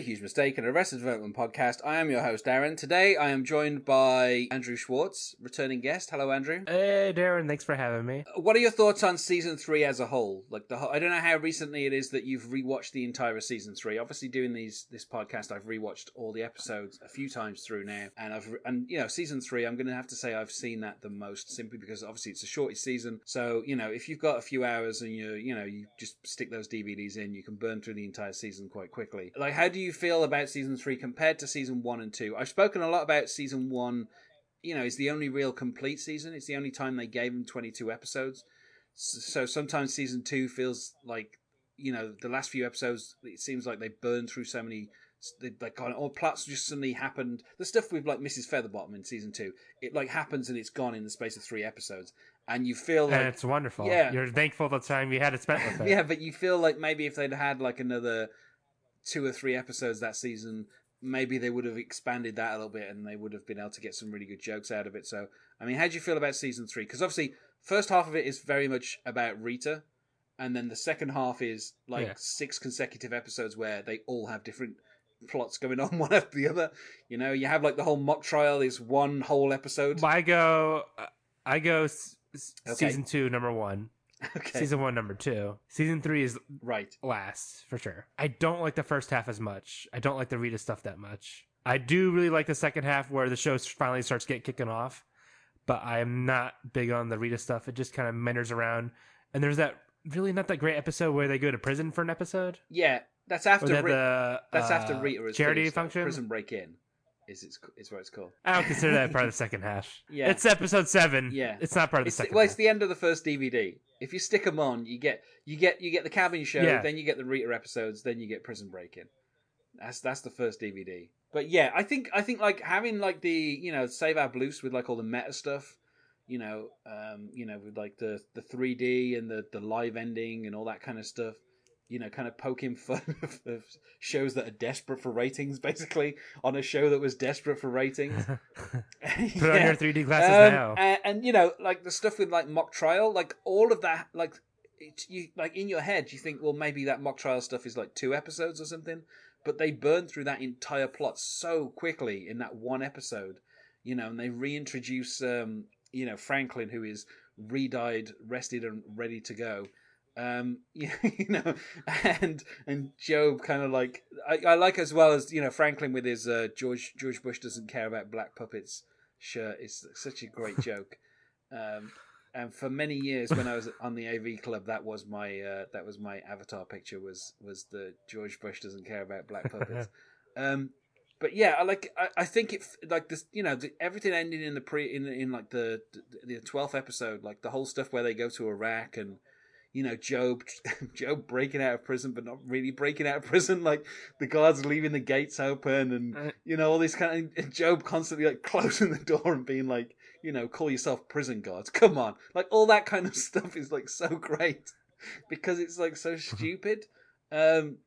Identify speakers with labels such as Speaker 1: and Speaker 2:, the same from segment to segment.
Speaker 1: Annyeong, welcome to I Made a Huge Mistake, an Arrested Development podcast. I am your host, Darren. Today I am joined by Andrew Schwartz, returning guest. Hello, Andrew.
Speaker 2: Hey, Darren, thanks for having me.
Speaker 1: Uh, what are your thoughts on season three as a whole? Like the whole, I don't know how recently it is that you've rewatched the entire season three. Obviously, doing these this podcast, I've rewatched all the episodes a few times through now, and I've and you know season three. I'm going to have to say I've seen that the most simply because obviously it's the shortest season. So you know if you've got a few hours and you you know you just stick those DVDs in, you can burn through the entire season quite quickly. Like, how do you feel about season three compared to season one and two? I've spoken a lot about season one. You know, it's the only real complete season. It's the only time they gave them 22 episodes. So sometimes season two feels like, you know, the last few episodes, it seems like they burned through so many they like gone all plots just suddenly happened the stuff with like mrs featherbottom in season two it like happens and it's gone in the space of three episodes and you feel like
Speaker 2: and it's wonderful
Speaker 1: Yeah.
Speaker 2: you're thankful the time you had it spent with it
Speaker 1: yeah but you feel like maybe if they'd had like another two or three episodes that season maybe they would have expanded that a little bit and they would have been able to get some really good jokes out of it. So i mean how do you feel about season three? Because obviously first half of it is very much about rita and then the second half is like
Speaker 2: Yeah.
Speaker 1: six consecutive episodes where they all have different plots going on one after the other. You know you have like the whole mock trial is one whole episode.
Speaker 2: I go uh, i go s- s-
Speaker 1: Okay.
Speaker 2: season two number one
Speaker 1: okay.
Speaker 2: Season one number two. Season three is
Speaker 1: right.
Speaker 2: last for sure. I don't like the first half as much. I don't like the rita stuff that much. I do really like the second half where the show finally starts get kicking off but i am not big on the rita stuff. It just kind of meanders around. And there's that really not that great episode where they go to prison for an episode?
Speaker 1: Yeah that's after
Speaker 2: that
Speaker 1: Ri-
Speaker 2: the
Speaker 1: that's
Speaker 2: uh,
Speaker 1: after rita
Speaker 2: charity
Speaker 1: finished,
Speaker 2: function?
Speaker 1: prison break in is it's is what it's called
Speaker 2: I don't consider that part of the second half.
Speaker 1: Yeah.
Speaker 2: it's episode seven.
Speaker 1: Yeah.
Speaker 2: it's not part of the
Speaker 1: It's,
Speaker 2: second.
Speaker 1: well,
Speaker 2: half.
Speaker 1: it's the end of the first DVD. If you stick them on, you get you get you get the cabin show,
Speaker 2: Yeah.
Speaker 1: then you get the Rita episodes, then you get Prison Break In. That's that's the first DVD. But yeah, I think I think like having like the you know Save Our Blues with like all the meta stuff, you know, um, you know with like the the 3D and the the live ending and all that kind of stuff. You know, kind of poking fun of, of shows that are desperate for ratings, basically on a show that was desperate for ratings.
Speaker 2: Put on your 3D glasses
Speaker 1: Um,
Speaker 2: now.
Speaker 1: And, and you know, like the stuff with like mock trial, like all of that, like it, you like in your head, you think, well, maybe that mock trial stuff is like two episodes or something, but they burn through that entire plot so quickly in that one episode, you know, and they reintroduce, um, you know, Franklin, who is re-dyed, rested, and ready to go. Um, you know, and and Gob kind of like I, I like as well as you know Franklin with his uh, George George Bush doesn't care about black puppets shirt is such a great joke. Um, and for many years, when I was on the AV club, that was my uh, that was my avatar picture was was the George Bush doesn't care about black puppets. um, but yeah, I like I, I think it like this you know the, everything ending in the pre in in like the the twelfth episode, like the whole stuff where they go to Iraq and you know Gob Gob breaking out of prison but not really breaking out of prison. Like the guards leaving the gates open and
Speaker 2: Uh,
Speaker 1: you know all this kind of and Gob constantly like closing the door and being like you know call yourself prison guards. Come on. Like all that kind of stuff is like so great because it's like so stupid. Um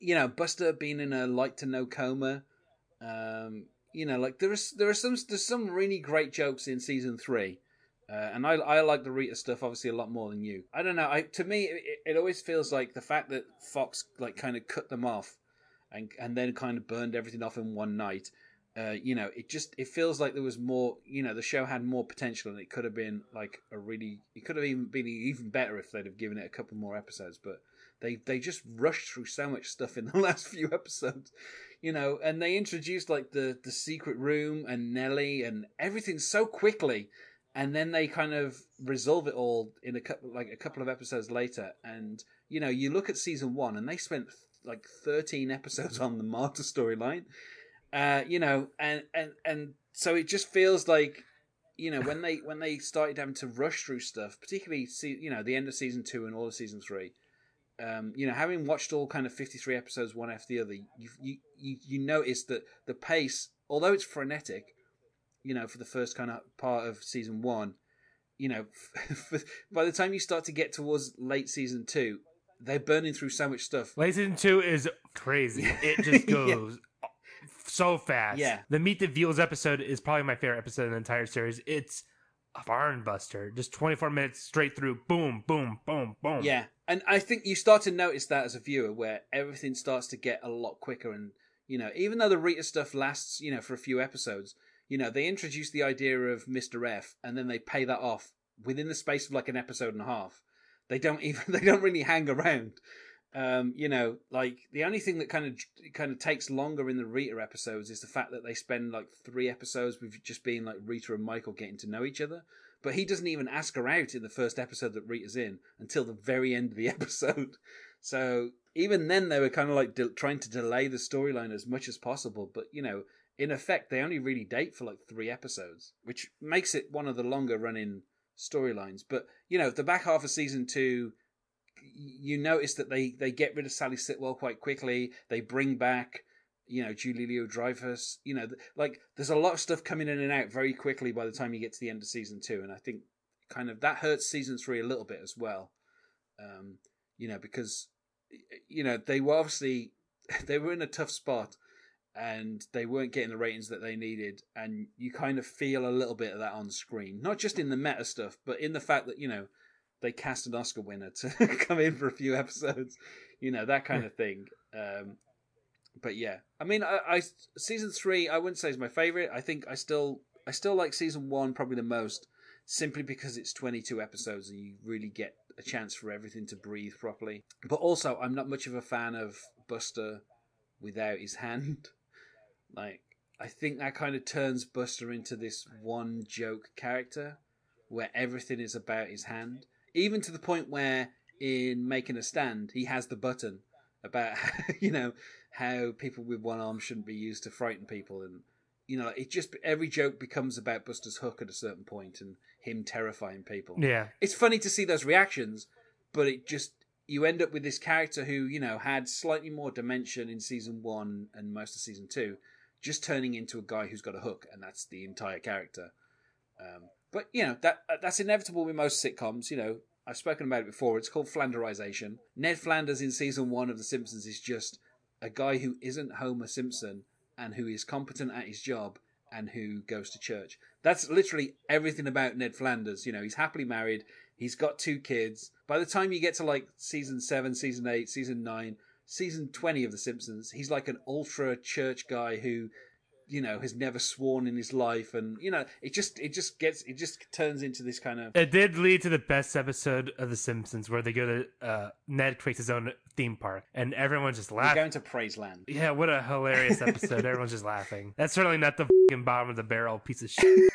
Speaker 1: you know Buster being in a light to no coma um you know like there is there are some there's some really great jokes in season 3 uh, and I, I like the Rita stuff obviously a lot more than you. I don't know. I to me it, it always feels like the fact that Fox like kind of cut them off, and and then kind of burned everything off in one night. Uh, you know, it just it feels like there was more. You know, the show had more potential, and it could have been like a really. It could have even been even better if they'd have given it a couple more episodes. But they they just rushed through so much stuff in the last few episodes. You know, and they introduced like the the secret room and Nelly and everything so quickly and then they kind of resolve it all in a couple like a couple of episodes later. And you know you look at season one and they spent like 13 episodes on the Marta storyline. Uh you know and and and so it just feels like you know when they when they started having to rush through stuff particularly see you know the end of season two and all of season three um, you know, having watched all kind of fifty-three episodes one after the other, you you you, you notice that the pace, although it's frenetic, you know, for the first kind of part of season one, you know, by the time you start to get towards late season two, they're burning through so much stuff.
Speaker 2: Late season two is crazy. It just
Speaker 1: Yeah.
Speaker 2: goes so fast.
Speaker 1: Yeah.
Speaker 2: The Meet the Veals episode is probably my favorite episode in the entire series. It's a barn buster. Just 24 minutes straight through. Boom, boom, boom, boom.
Speaker 1: Yeah, And I think you start to notice that as a viewer, where everything starts to get a lot quicker. And you know, even though the Rita stuff lasts, you know, for a few episodes, you know, they introduce the idea of Mister F, and then they pay that off within the space of like an episode and a half. They don't even they don't really hang around. Um, you know, like the only thing that kind of kind of takes longer in the Rita episodes is the fact that they spend like three episodes with just being like Rita and Michael getting to know each other. But he doesn't even ask her out in the first episode that Rita's in until the very end of the episode. So even then, they were kind of like de- trying to delay the storyline as much as possible. But you know, in effect, they only really date for like three episodes, which makes it one of the longer running storylines. But you know, the back half of season two you notice that they they get rid of Sally Sitwell quite quickly. They bring back you know Julie Louis Dreyfus. You know, like there's a lot of stuff coming in and out very quickly by the time you get to the end of season two, and I think kind of that hurts season three a little bit as well. Um, you know, because you know they were obviously they were in a tough spot and they weren't getting the ratings that they needed and you kind of feel a little bit of that on screen not just in the meta stuff but in the fact that you know they cast an Oscar winner to come in for a few episodes, you know that kind of thing. Um, but yeah, I mean, I, I season three I wouldn't say is my favorite. I think I still I still like season one probably the most, simply because it's twenty two episodes and you really get a chance for everything to breathe properly. But also, I'm not much of a fan of Buster without his hand. like, I think that kind of turns Buster into this one joke character where everything is about his hand. Even to the point where in making a stand he has the button about you know how people with one arm shouldn't be used to frighten people. And you know it just every joke becomes about buster's hook at a certain point and him terrifying people.
Speaker 2: Yeah.
Speaker 1: It's funny to see those reactions but it just you end up with this character who you know had slightly more dimension in season one and most of season two just turning into a guy who's got a hook and that's the entire character um, but you know that uh, that's inevitable with most sitcoms. You know, I've spoken about it before. It's called Flanderization. Ned Flanders in season one of The Simpsons is just a guy who isn't Homer Simpson and who is competent at his job and who goes to church. That's literally everything about Ned Flanders. You know, he's happily married. He's got two kids. By the time you get to like season seven, season eight, season nine, season 20 of The Simpsons, he's like an ultra church guy who you know has never sworn in his life and you know it just it just gets it just turns into this kind of
Speaker 2: it did lead to the best episode of the simpsons where they go to uh ned creates his own theme park and everyone's just laughing.
Speaker 1: going to praise land.
Speaker 2: Yeah what a hilarious episode. Everyone's just laughing. That's certainly not the fucking bottom of the barrel piece of shit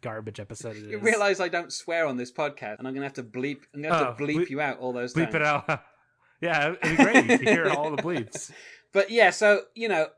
Speaker 2: garbage episode
Speaker 1: you realize i don't swear on this podcast and i'm gonna have to bleep i'm gonna have oh, to bleep bleep you out all those
Speaker 2: bleep
Speaker 1: times.
Speaker 2: it out yeah it'd be great to hear all the bleeps
Speaker 1: but yeah so you know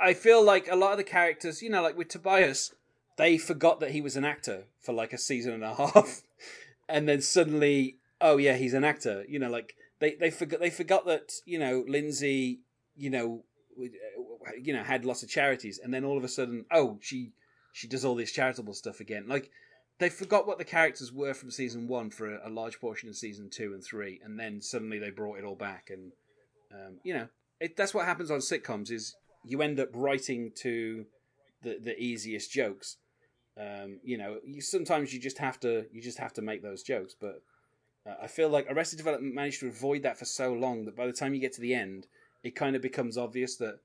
Speaker 1: I feel like a lot of the characters, you know, like with Tobias, they forgot that he was an actor for like a season and a half, and then suddenly, oh yeah, he's an actor. You know, like they they forgot they forgot that you know Lindsay, you know, uh, you know had lots of charities, and then all of a sudden, oh she she does all this charitable stuff again. Like they forgot what the characters were from season one for a, a large portion of season two and three, and then suddenly they brought it all back, and um, you know. It, that's what happens on sitcoms is you end up writing to the the easiest jokes. Um, you know, you sometimes you just have to you just have to make those jokes. But uh, I feel like Arrested Development managed to avoid that for so long that by the time you get to the end, it kind of becomes obvious that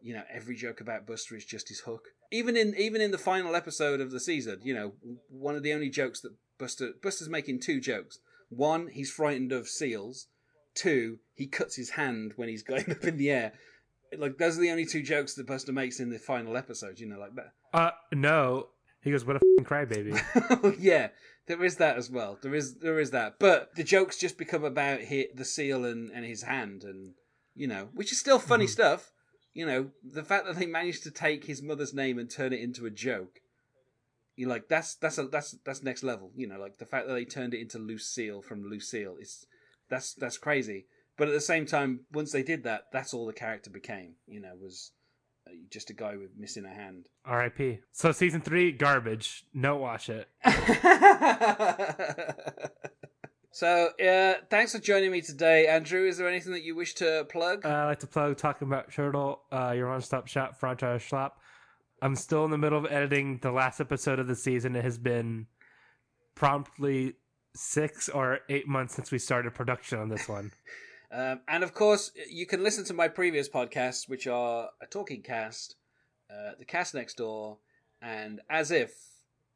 Speaker 1: you know every joke about Buster is just his hook. Even in even in the final episode of the season, you know, one of the only jokes that Buster Buster's making two jokes. One, he's frightened of seals. Two, he cuts his hand when he's going up in the air like those are the only two jokes that Buster makes in the final episode. You know, like that.
Speaker 2: Uh, no. He goes, "What a fucking crybaby."
Speaker 1: yeah, there is that as well. There is there is that, but the jokes just become about hit the seal and, and his hand, and you know, which is still funny mm-hmm. stuff. You know, the fact that they managed to take his mother's name and turn it into a joke. You like that's that's a, that's that's next level. You know, like the fact that they turned it into loose seal from Lucille is that's that's crazy. But at the same time, once they did that, that's all the character became. You know, was uh, just a guy with missing a hand.
Speaker 2: R.I.P. So season three, garbage. No, watch it.
Speaker 1: so, uh, thanks for joining me today, Andrew. Is there anything that you wish to plug?
Speaker 2: Uh, I like to plug talking about Turtle, uh, your one-stop shop for Franchise Schlop. I'm still in the middle of editing the last episode of the season. It has been promptly six or eight months since we started production on this one.
Speaker 1: Um, and of course, you can listen to my previous podcasts, which are a talking cast, uh, the cast next door, and as if,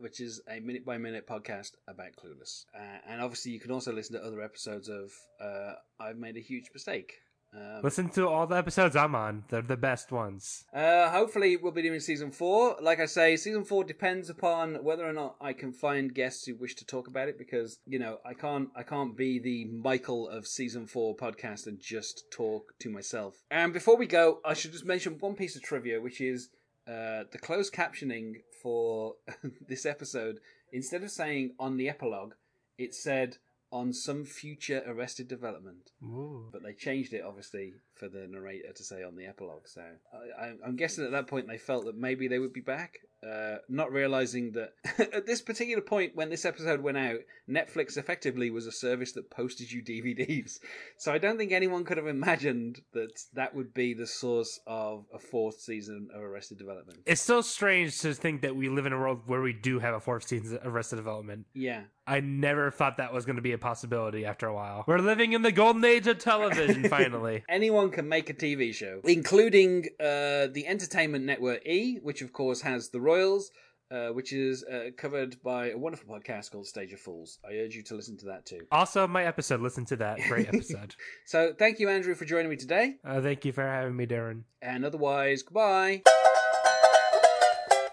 Speaker 1: which is a minute by minute podcast about Clueless. Uh, and obviously, you can also listen to other episodes of uh, I've made a huge mistake. Um,
Speaker 2: Listen to all the episodes I'm on; they're the best ones.
Speaker 1: Uh, hopefully, we'll be doing season four. Like I say, season four depends upon whether or not I can find guests who wish to talk about it. Because you know, I can't, I can't be the Michael of season four podcast and just talk to myself. And before we go, I should just mention one piece of trivia, which is uh, the closed captioning for this episode. Instead of saying on the epilogue, it said on some future Arrested Development.
Speaker 2: Ooh.
Speaker 1: But they changed it, obviously, for the narrator to say on the epilogue. So I, I, I'm guessing at that point they felt that maybe they would be back, uh, not realizing that at this particular point when this episode went out, Netflix effectively was a service that posted you DVDs. So I don't think anyone could have imagined that that would be the source of a fourth season of Arrested Development.
Speaker 2: It's so strange to think that we live in a world where we do have a fourth season of Arrested Development.
Speaker 1: Yeah.
Speaker 2: I never thought that was going to be a possibility after a while. We're living in the golden age of television, finally.
Speaker 1: Anyone can make a TV show, including uh, the entertainment network E, which of course has The Royals, uh, which is uh, covered by a wonderful podcast called Stage of Fools. I urge you to listen to that too.
Speaker 2: Also, my episode, listen to that. Great episode.
Speaker 1: So thank you, Andrew, for joining me today.
Speaker 2: uh, thank you for having me, Darren.
Speaker 1: And otherwise, goodbye.